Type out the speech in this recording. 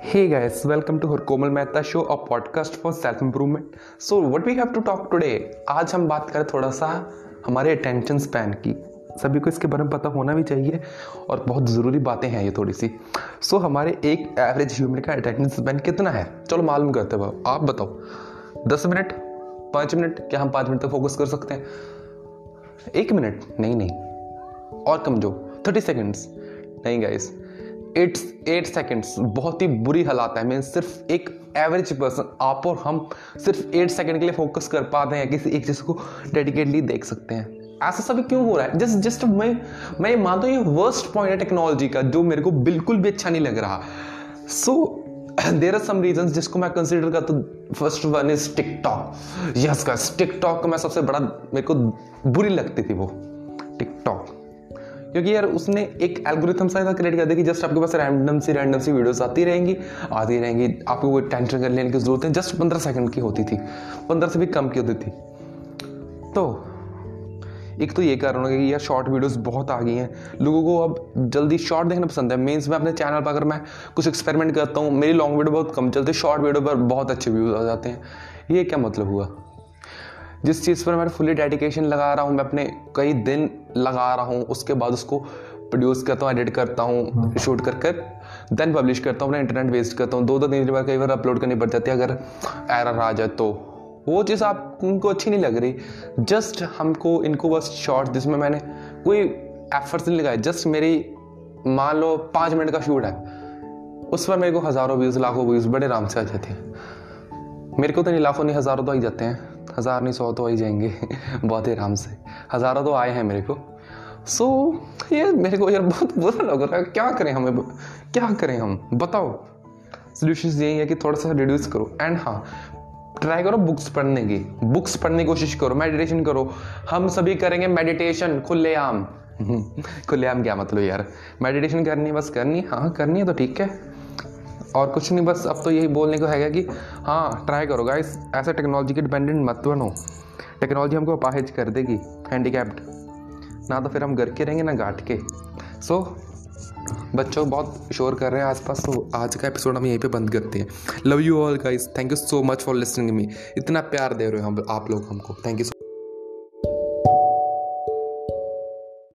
Hey guys, welcome to her Komal Mehta show, a podcast for self improvement. So what we have to talk today? आज हम बात करें थोड़ा सा हमारे अटेंशन स्पैन की। सभी को इसके बारे में पता होना भी चाहिए और बहुत ज़रूरी बातें हैं ये थोड़ी सी सो so, हमारे एक एवरेज ह्यूमन का अटेंशन स्पैन कितना है? चलो मालूम करते हो आप बताओ। दस मिनट पाँच मिनट क्या हम पाँच मिनट तक फोकस कर सकते हैं? एक मिनट नहीं नहीं। और कम जो थर्टी सेकेंड्स नहीं गाइस इट्स एट सेकेंड्स बहुत ही बुरी हालात है। मैं सिर्फ़ एक एवरेज पर्सन आप और हम सिर्फ़ एट सेकेंड के लिए फोकस कर पाते हैं, किसी एक चीज़ को डेडिकेटली देख सकते हैं। ऐसा सभी क्यों हो रहा है? जस्ट जस्ट मैं मैं मानता हूँ ये वर्स्ट पॉइंट है टेक्नोलॉजी का, जो मेरे को बिल्कुल भी अच्छा नहीं लग रहा। सो देर आर सम रीजन जिसको मैं कंसिडर करता हूँ। First one is TikTok yes का टिकटॉक का मैं सबसे बड़ा, मेरे को बुरी लगती थी वो। टिकटॉक क्योंकि यार उसने एक एल्गोरिथम सा क्रिएट कर दिया कि जस्ट आपके पास रैंडम सी रैंडम सी वीडियोस आती रहेंगी आती रहेंगी, आपको कोई टेंशन कर लेने की ज़रूरत है जस्ट पंद्रह सेकंड की होती थी, पंद्रह से भी कम की होती थी। तो एक तो ये कारण है कि यार शॉर्ट वीडियोस बहुत आ गई हैं, लोगों को अब जल्दी शॉर्ट देखना पसंद है। मीन्स में अपने चैनल पर अगर मैं कुछ एक्सपेरिमेंट करता हूँ, मेरी लॉन्ग वीडियो बहुत कम चलती है शॉर्ट वीडियो पर बहुत अच्छे व्यूज़ आ जाते हैं। ये क्या मतलब हुआ? जिस चीज़ पर मैं फुली डेडिकेशन लगा रहा हूँ मैं अपने कई दिन लगा रहा हूँ उसके बाद उसको प्रोड्यूस करता हूँ एडिट करता हूँ शूट कर कर देन पब्लिश करता हूँ अपना इंटरनेट वेस्ट करता हूँ। दो दो तीन बार कई बार अपलोड करनी पड़ जाती है अगर एरर आ जाए तो। वो चीज़ आपको अच्छी नहीं लग रही। जस्ट हमको इनको बस शॉर्ट जिसमें मैंने कोई एफर्ट्स नहीं लगाए। जस्ट मेरी मान लो पाँच मिनट का शूट है उस पर मेरे को हज़ारों व्यूज़ लाखों व्यूज़ बड़े आराम से आ जाते हैं। मेरे को तो नहीं लाखों नहीं हज़ारों तो आ जाते हैं। हज़ार नहीं सौ तो आ ही जाएँगे। बहुत ही आराम से। हज़ारों तो आए हैं मेरे को। सो so, ये मेरे को यार बहुत बुरा लग रहा है। क्या करें हमें क्या करें हम? बताओ। सोल्यूशन यही है कि थोड़ा सा रिड्यूस करो। एंड हाँ ट्राई करो बुक्स पढ़ने की। बुक्स पढ़ने की कोशिश करो मेडिटेशन करो। हम सभी करेंगे मेडिटेशन खुलेआम। खुलेआम क्या मतलब यार? मेडिटेशन करनी है बस करनी हाँ करनी है तो ठीक है। और कुछ नहीं, बस अब तो यही बोलने को है कि हाँ ट्राई करो गाइस ऐसा टेक्नोलॉजी के डिपेंडेंट मत बनो। टेक्नोलॉजी हमको अपाहिज कर देगी हैंडीकैप्ड ना तो फिर हम घर के रहेंगे, ना घाट के। सो बच्चों, बहुत शोर कर रहे हैं आसपास तो आज का एपिसोड हम यहीं पे बंद करते हैं। Love you all guys thank you so much for listening me इतना प्यार दे रहे हो हम, आप लोग हमको। Thank you